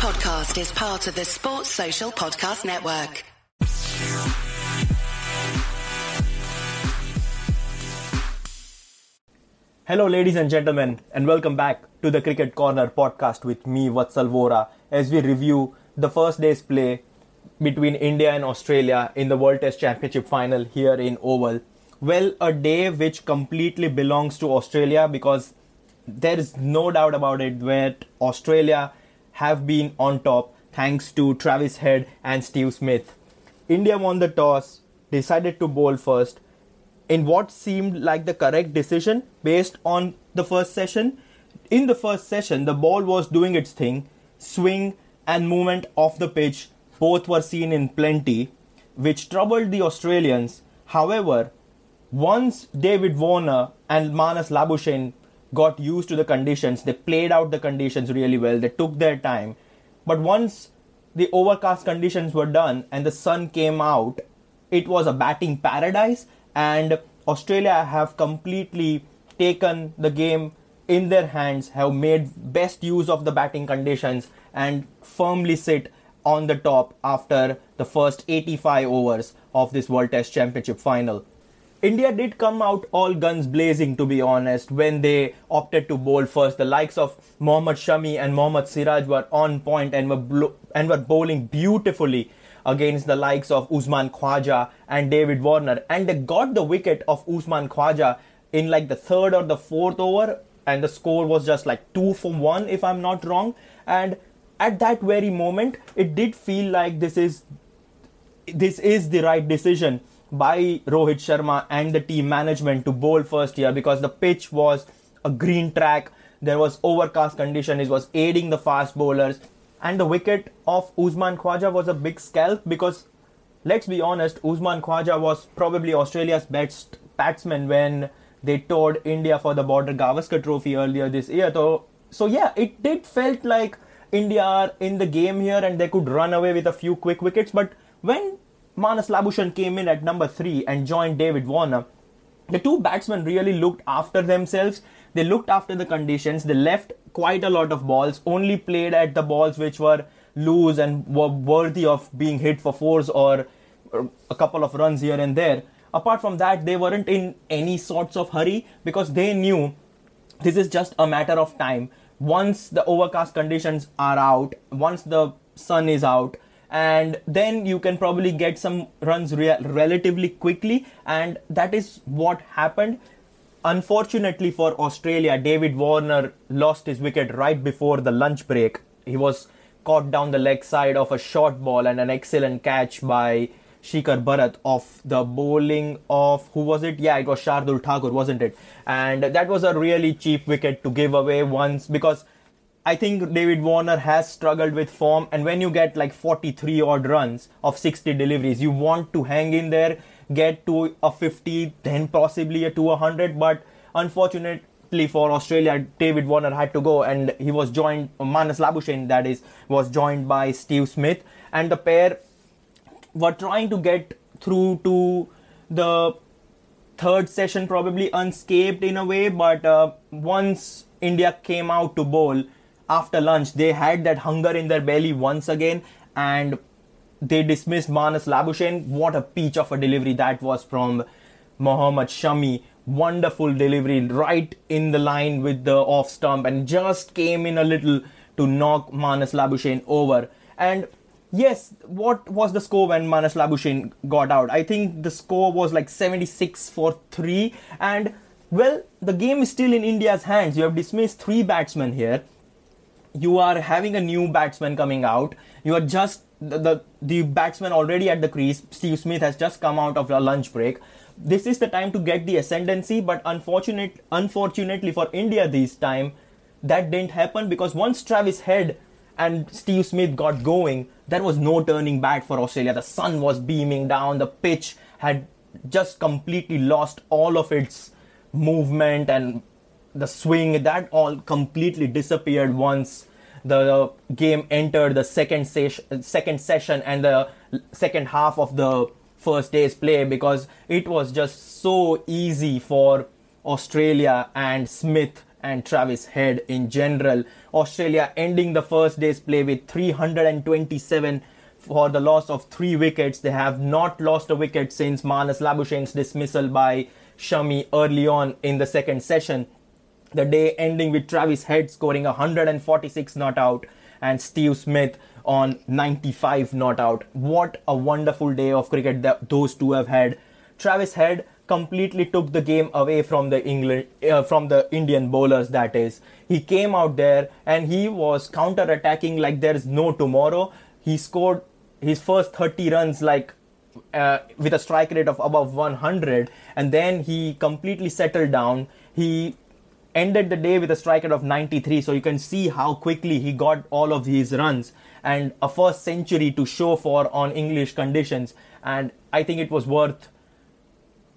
podcast is part of the Sports Social Podcast Network. Hello, ladies and gentlemen, and welcome back to the Cricket Corner podcast with me, Vatsal Vora, as we review the first day's play between India and Australia in the World Test Championship final here in Oval. Well, a day which completely belongs to Australia because there is no doubt about it that Australia have been on top thanks to Travis Head and Steve Smith. India won the toss, decided to bowl first in what seemed like the correct decision based on the first session. In the first session, the ball was doing its thing, swing and movement off the pitch both were seen in plenty, which troubled the Australians. However, once David Warner and Marnus Labuschagne got used to the conditions. They played out the conditions really well. They took their time. But once the overcast conditions were done and the sun came out, it was a batting paradise. And Australia have completely taken the game in their hands, have made best use of the batting conditions, and firmly sit on the top after the first 85 overs of this World Test Championship final. India did come out all guns blazing, to be honest, when they opted to bowl first. The likes of Mohammad Shami and Mohammad Siraj were on point and were blo- and were bowling beautifully against the likes of Usman Khawaja and David Warner, and they got the wicket of Usman Khawaja in like the third or the fourth over, and the score was just like two for one, if I'm not wrong. And at that very moment, it did feel like this is this is the right decision by Rohit Sharma and the team management to bowl first here because the pitch was a green track. There was overcast condition. It was aiding the fast bowlers. And the wicket of Usman Khawaja was a big scalp because, let's be honest, Usman Khawaja was probably Australia's best batsman when they toured India for the Border Gavaskar Trophy earlier this year. So, so yeah, it did felt like India are in the game here and they could run away with a few quick wickets. But when Marnus Labuschagne came in at number three and joined David Warner. The two batsmen really looked after themselves. They looked after the conditions. They left quite a lot of balls, only played at the balls which were loose and were worthy of being hit for fours or a couple of runs here and there. Apart from that, they weren't in any sorts of hurry because they knew this is just a matter of time. Once the overcast conditions are out, once the sun is out, and then you can probably get some runs re- relatively quickly and that is what happened unfortunately for australia david warner lost his wicket right before the lunch break he was caught down the leg side of a short ball and an excellent catch by Srikar Bharat of the bowling of who was it? Yeah, it was Shardul Thakur, wasn't it? And that was a really cheap wicket to give away once because I think David Warner has struggled with form, and when you get like 43 odd runs of 60 deliveries, you want to hang in there, get to a 50, then possibly a to 100. But unfortunately for Australia, David Warner had to go, and he was joined, Marnus Labuschagne, that is, was joined by Steve Smith, and the pair were trying to get through to the third session probably unscathed in a way, but uh, once India came out to bowl after lunch, they had that hunger in their belly once again and they dismissed Marnus Labuschagne. What a peach of a delivery that was from Mohammad Shami. Wonderful delivery right in the line with the off stump and just came in a little to knock Marnus Labuschagne over. And yes, what was the score when Marnus Labuschagne got out? I think the score was like 76 for 3 and well, the game is still in India's hands. You have dismissed three batsmen here you are having a new batsman coming out. You are just the, the, the batsman already at the crease. Steve Smith has just come out of a lunch break. This is the time to get the ascendancy, but unfortunate, unfortunately for India this time, that didn't happen because once Travis Head and Steve Smith got going, there was no turning back for Australia. The sun was beaming down. The pitch had just completely lost all of its movement and the swing that all completely disappeared once the game entered the second ses- second session and the second half of the first day's play because it was just so easy for Australia and Smith and Travis Head in general. Australia ending the first day's play with 327 for the loss of three wickets. They have not lost a wicket since Marnus Labuschagne's dismissal by Shami early on in the second session. The day ending with Travis Head scoring 146 not out and Steve Smith on 95 not out. What a wonderful day of cricket that those two have had. Travis Head completely took the game away from the England uh, from the Indian bowlers that is he came out there and he was counter attacking like there's no tomorrow he scored his first 30 runs like uh, with a strike rate of above 100 and then he completely settled down he ended the day with a strike rate of 93 so you can see how quickly he got all of these runs and a first century to show for on english conditions and i think it was worth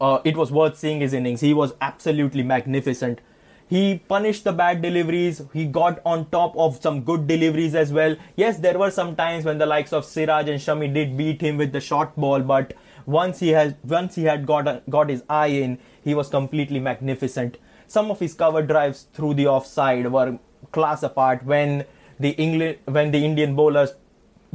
uh, it was worth seeing his innings he was absolutely magnificent he punished the bad deliveries. He got on top of some good deliveries as well. Yes, there were some times when the likes of Siraj and Shami did beat him with the short ball, but once he has once he had got got his eye in, he was completely magnificent. Some of his cover drives through the offside were class apart. When the England when the Indian bowlers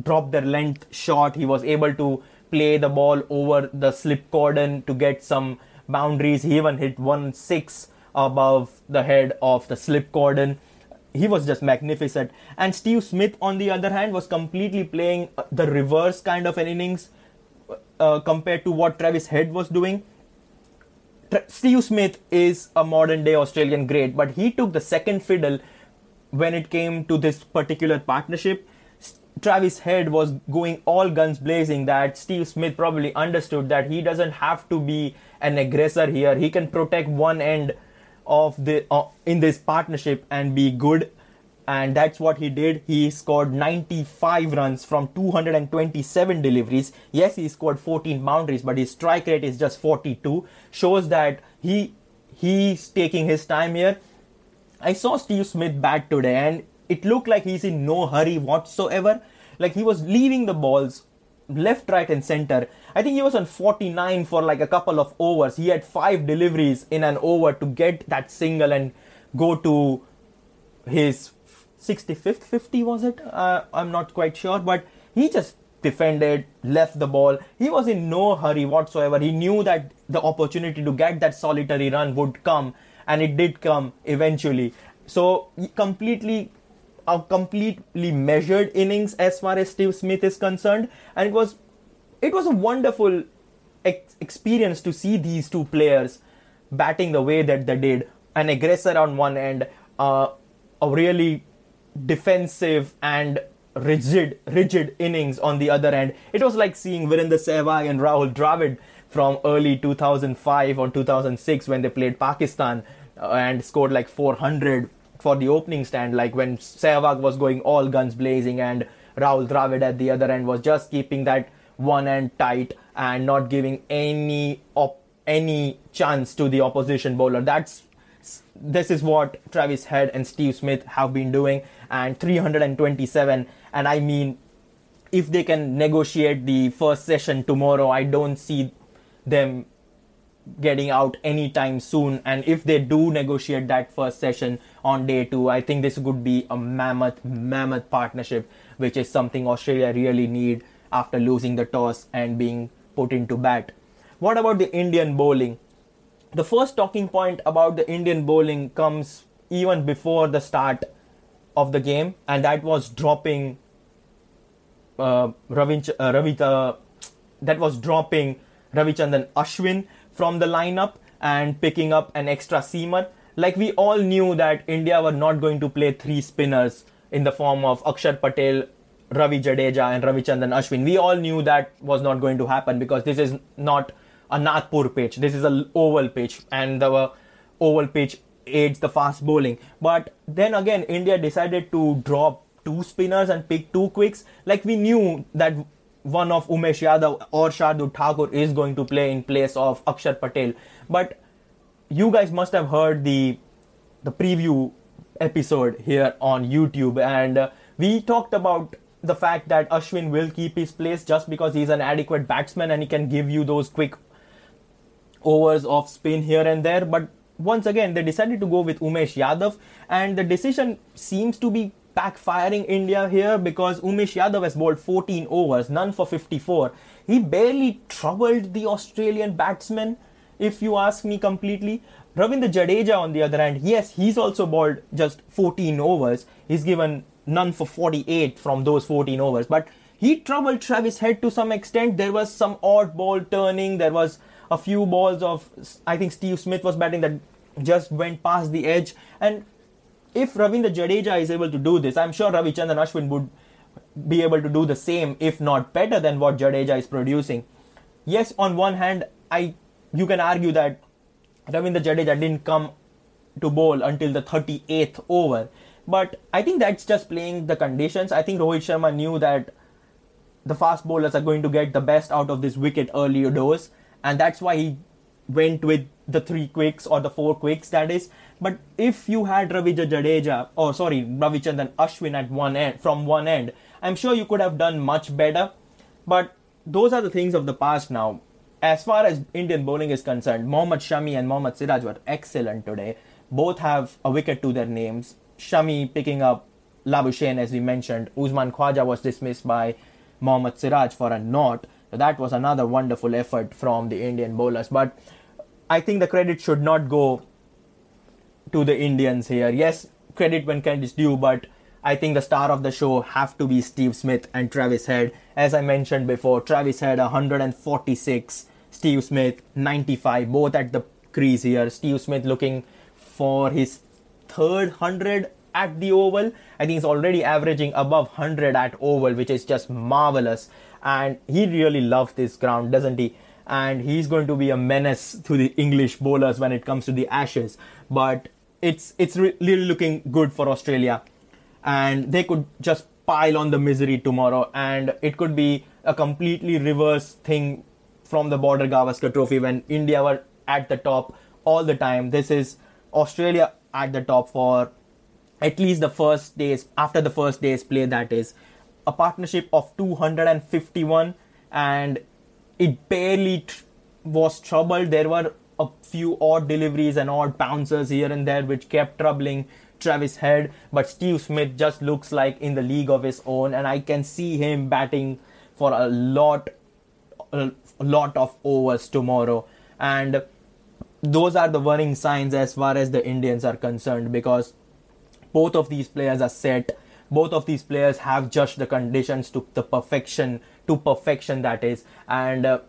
dropped their length short, he was able to play the ball over the slip cordon to get some boundaries. He even hit one six above the head of the slip cordon. He was just magnificent. And Steve Smith, on the other hand, was completely playing the reverse kind of an innings uh, compared to what Travis Head was doing. Steve Smith is a modern day Australian great, but he took the second fiddle when it came to this particular partnership. Travis Head was going all guns blazing that Steve Smith probably understood that he doesn't have to be an aggressor here. He can protect one end of the uh, in this partnership and be good and that's what he did. He scored 95 runs from 227 deliveries. Yes he scored 14 boundaries but his strike rate is just 42 shows that he he's taking his time here. I saw steve smith bat today and it looked like he's in no hurry whatsoever. Like he was leaving the balls left, right, and center. I think he was on 49 for like a couple of overs. He had five deliveries in an over to get that single and go to his 65th 50 was it? Uh, i'm not quite sure but he just defended left the ball. He was in no hurry whatsoever. He knew that the opportunity to get that solitary run would come and it did come eventually. So completely a completely measured innings as far as Steve Smith is concerned, and it was it was a wonderful ex- experience to see these two players batting the way that they did. An aggressor on one end, uh, a really defensive and rigid rigid innings on the other end. It was like seeing Virender Sehwag and Rahul Dravid from early 2005 or 2006 when they played Pakistan uh, and scored like 400 for the opening stand, like when Sehwag was going all guns blazing and Rahul Dravid at the other end was just keeping that one end tight and not giving any op- any chance to the opposition bowler. That's this is what Travis Head and Steve Smith have been doing, and 327. And I mean, if they can negotiate the first session tomorrow, I don't see them getting out anytime soon. And if they do negotiate that first session on day two, I think this could be a mammoth, mammoth partnership, which is something Australia really need after losing the toss and being put into bat. What about the Indian bowling? The first talking point about the Indian bowling comes even before the start of the game, and that was dropping uh, Ravinch- uh, Ravita, that was dropping Ravichandran Ashwin from the lineup and picking up an extra seamer. Like we all knew that India were not going to play three spinners in the form of Akshar Patel, Ravi Jadeja, and Ravichandran Ashwin. We all knew that was not going to happen because this is not a Nagpur pitch. This is a oval pitch, and the oval pitch aids the fast bowling. But then again, India decided to drop two spinners and pick two quicks. Like we knew that one of Umesh Yadav or Shardul Thakur is going to play in place of Akshar Patel. But you guys must have heard the the preview episode here on YouTube, and uh, we talked about the fact that Ashwin will keep his place just because he's an adequate batsman and he can give you those quick overs of spin here and there. But once again, they decided to go with Umesh Yadav, and the decision seems to be backfiring India here because Umesh Yadav has bowled 14 overs, none for 54. He barely troubled the Australian batsmen, if you ask me completely. Ravindra Jadeja, on the other hand, yes, he's also bowled just 14 overs. He's given none for 48 from those 14 overs, but he troubled Travis Head to some extent. There was some odd ball turning. There was a few balls of, I think Steve Smith was batting that just went past the edge. And if Ravindra Jadeja is able to do this, I'm sure Ravichandran Ashwin would be able to do the same, if not better than what Jadeja is producing. Yes, on one hand, I you can argue that Ravindra Jadeja didn't come to bowl until the 38th over, but I think that's just playing the conditions. I think Rohit Sharma knew that the fast bowlers are going to get the best out of this wicket early doors, and that's why he went with the three quicks or the four quicks that is. But if you had Ravindra Jadeja, or sorry, Ravichandran Ashwin at one end from one end, I'm sure you could have done much better. But those are the things of the past now. As far as Indian bowling is concerned, Mohammad Shami and Mohammad Siraj were excellent today. Both have a wicket to their names. Shami picking up Labuschagne, as we mentioned. Usman Khawaja was dismissed by Mohammad Siraj for a not. So that was another wonderful effort from the Indian bowlers. But I think the credit should not go to the Indians here. Yes, credit when credit is due, but I think the star of the show have to be Steve Smith and Travis Head. As I mentioned before, Travis Head 146, Steve Smith 95, both at the crease here. Steve Smith looking for his third 100 at the Oval. I think he's already averaging above 100 at Oval, which is just marvelous. And he really loves this ground, doesn't he? And he's going to be a menace to the English bowlers when it comes to the Ashes. But it's it's really looking good for Australia, and they could just pile on the misery tomorrow, and it could be a completely reverse thing from the Border Gavaskar Trophy when India were at the top all the time. This is Australia at the top for at least the first days after the first day's play that is a partnership of 251 and it barely was troubled. There were a few odd deliveries and odd bouncers here and there which kept troubling Travis Head but Steve Smith just looks like in the league of his own and I can see him batting for a lot a lot of overs tomorrow. And those are the warning signs as far as the Indians are concerned because both of these players are set both of these players have judged the conditions to the perfection to perfection that is. And uh,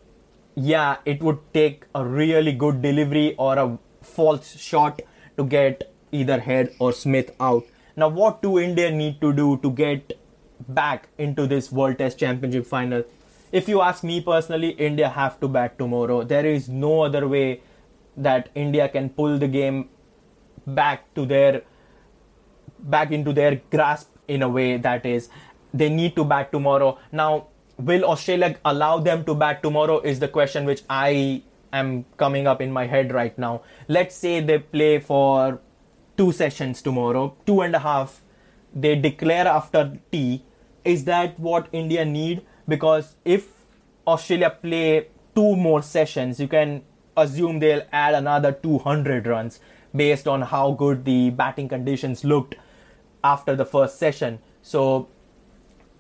yeah it would take a really good delivery or a false shot to get either head or smith out. Now what do india need to do to get back into this world test championship final? If you ask me personally india have to bat tomorrow. There is no other way that india can pull the game back to their back into their grasp in a way that is they need to bat tomorrow. Now, will Australia allow them to bat tomorrow is the question which I am coming up in my head right now. Let's say they play for two sessions tomorrow, two and a half. They declare after tea. Is that what India need? Because if Australia play two more sessions, you can assume they'll add another 200 runs based on how good the batting conditions looked after the first session. So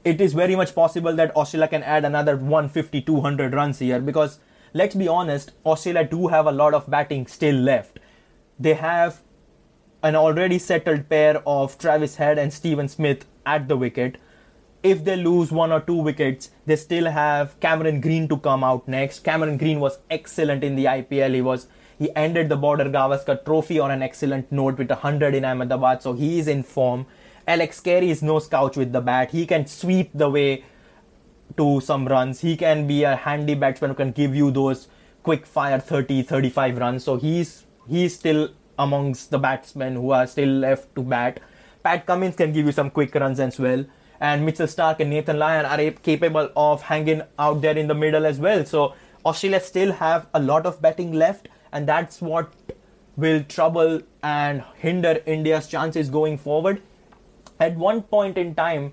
it is very much possible that Australia can add another 150 200 runs here because let's be honest, Australia do have a lot of batting still left. They have an already settled pair of Travis Head and Steven Smith at the wicket. If they lose one or two wickets, they still have Cameron Green to come out next. Cameron Green was excellent in the IPL. He was he ended the Border Gavaskar Trophy on an excellent note with 100 in Ahmedabad, so he is in form. Alex Carey is no slouch with the bat. He can sweep the way to some runs. He can be a handy batsman who can give you those quick fire 30, 35 runs. So he's he's still amongst the batsmen who are still left to bat. Pat Cummins can give you some quick runs as well. And Mitchell Starc and Nathan Lyon are capable of hanging out there in the middle as well. So Australia still have a lot of batting left and that's what will trouble and hinder India's chances going forward. At one point in time,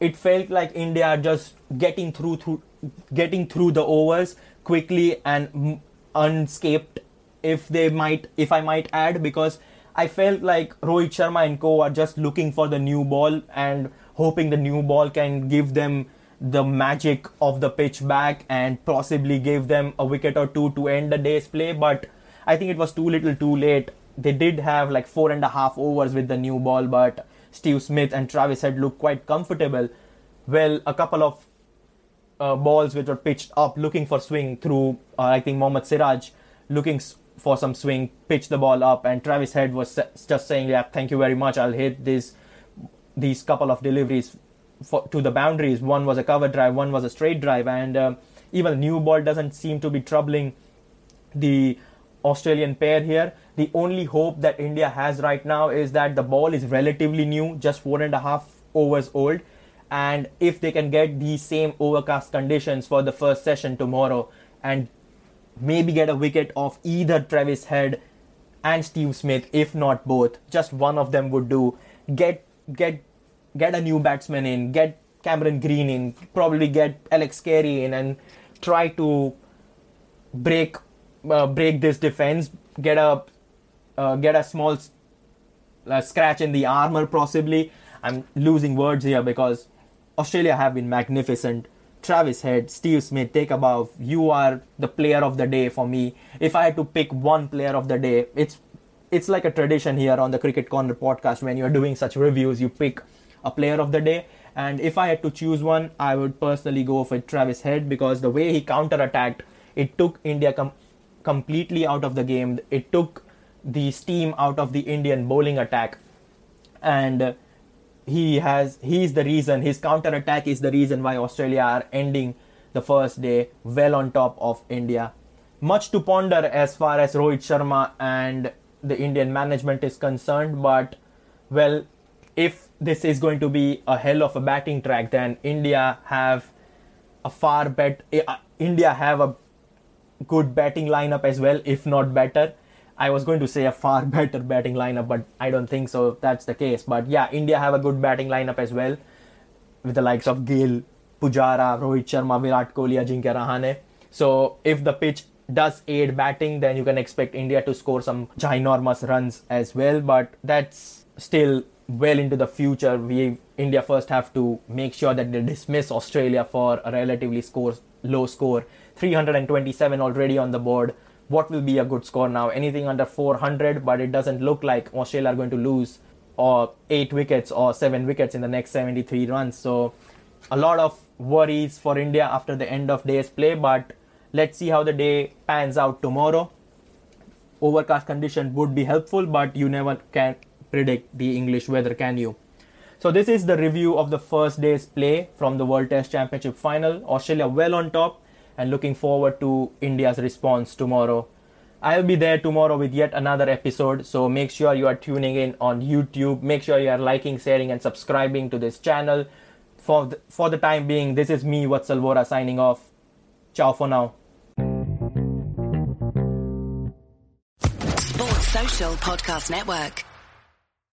it felt like India just getting through through getting through the overs quickly and unscathed if they might, if I might add, because I felt like Rohit Sharma and co are just looking for the new ball and hoping the new ball can give them the magic of the pitch back and possibly gave them a wicket or two to end the day's play. But I think it was too little too late. They did have like four and a half overs with the new ball, but Steve Smith and Travis Head looked quite comfortable. Well, a couple of uh, balls which were pitched up looking for swing through, uh, I think Mohammad Siraj looking for some swing, pitched the ball up, and Travis Head was just saying, "Yeah, thank you very much. I'll hit this these couple of deliveries for, to the boundaries. One was a cover drive, one was a straight drive, and uh, even new ball doesn't seem to be troubling the Australian pair here. The only hope that India has right now is that the ball is relatively new, just four and a half overs old, and if they can get the same overcast conditions for the first session tomorrow and maybe get a wicket of either Travis Head and Steve Smith, if not both, just one of them would do. Get get get a new batsman in, get Cameron Green in, probably get Alex Carey in, and try to break uh, break this defense. Get a uh, get a small uh, scratch in the armor, possibly. I'm losing words here because Australia have been magnificent. Travis Head, Steve Smith, take above. You are the player of the day for me. If I had to pick one player of the day, it's it's like a tradition here on the Cricket Corner podcast. When you're doing such reviews, you pick a player of the day. And if I had to choose one, I would personally go for Travis Head because the way he counter-attacked, it took India com- completely out of the game. It took the steam out of the Indian bowling attack, and he has he's the reason his counter attack is the reason why Australia are ending the first day well on top of India. Much to ponder as far as Rohit Sharma and the Indian management is concerned, but well, if this is going to be a hell of a batting track, then India have a far bet. Uh, India have a good batting lineup as well, if not better. I was going to say a far better batting lineup, but I don't think so. That's the case. But yeah, India have a good batting lineup as well, with the likes of Gill, Pujara, Rohit Sharma, Virat Kohli, Ajinkya Rahane. So if the pitch does aid batting, then you can expect India to score some ginormous runs as well. But that's still well into the future. We India first have to make sure that they dismiss Australia for a relatively score low score. 327 already on the board what will be a good score now? Anything under 400, but it doesn't look like Australia are going to lose or eight wickets or seven wickets in the next 73 runs. So a lot of worries for India after the end of day's play, but let's see how the day pans out tomorrow. Overcast condition would be helpful, but you never can predict the English weather, can you? So this is the review of the first day's play from the World Test Championship final. Australia well on top and looking forward to India's response tomorrow. I'll be there tomorrow with yet another episode, so make sure you are tuning in on YouTube. Make sure you are liking, sharing, and subscribing to this channel. For the, for the time being, this is me, Vatsal Vora, signing off. Ciao for now. Sports Social Podcast Network.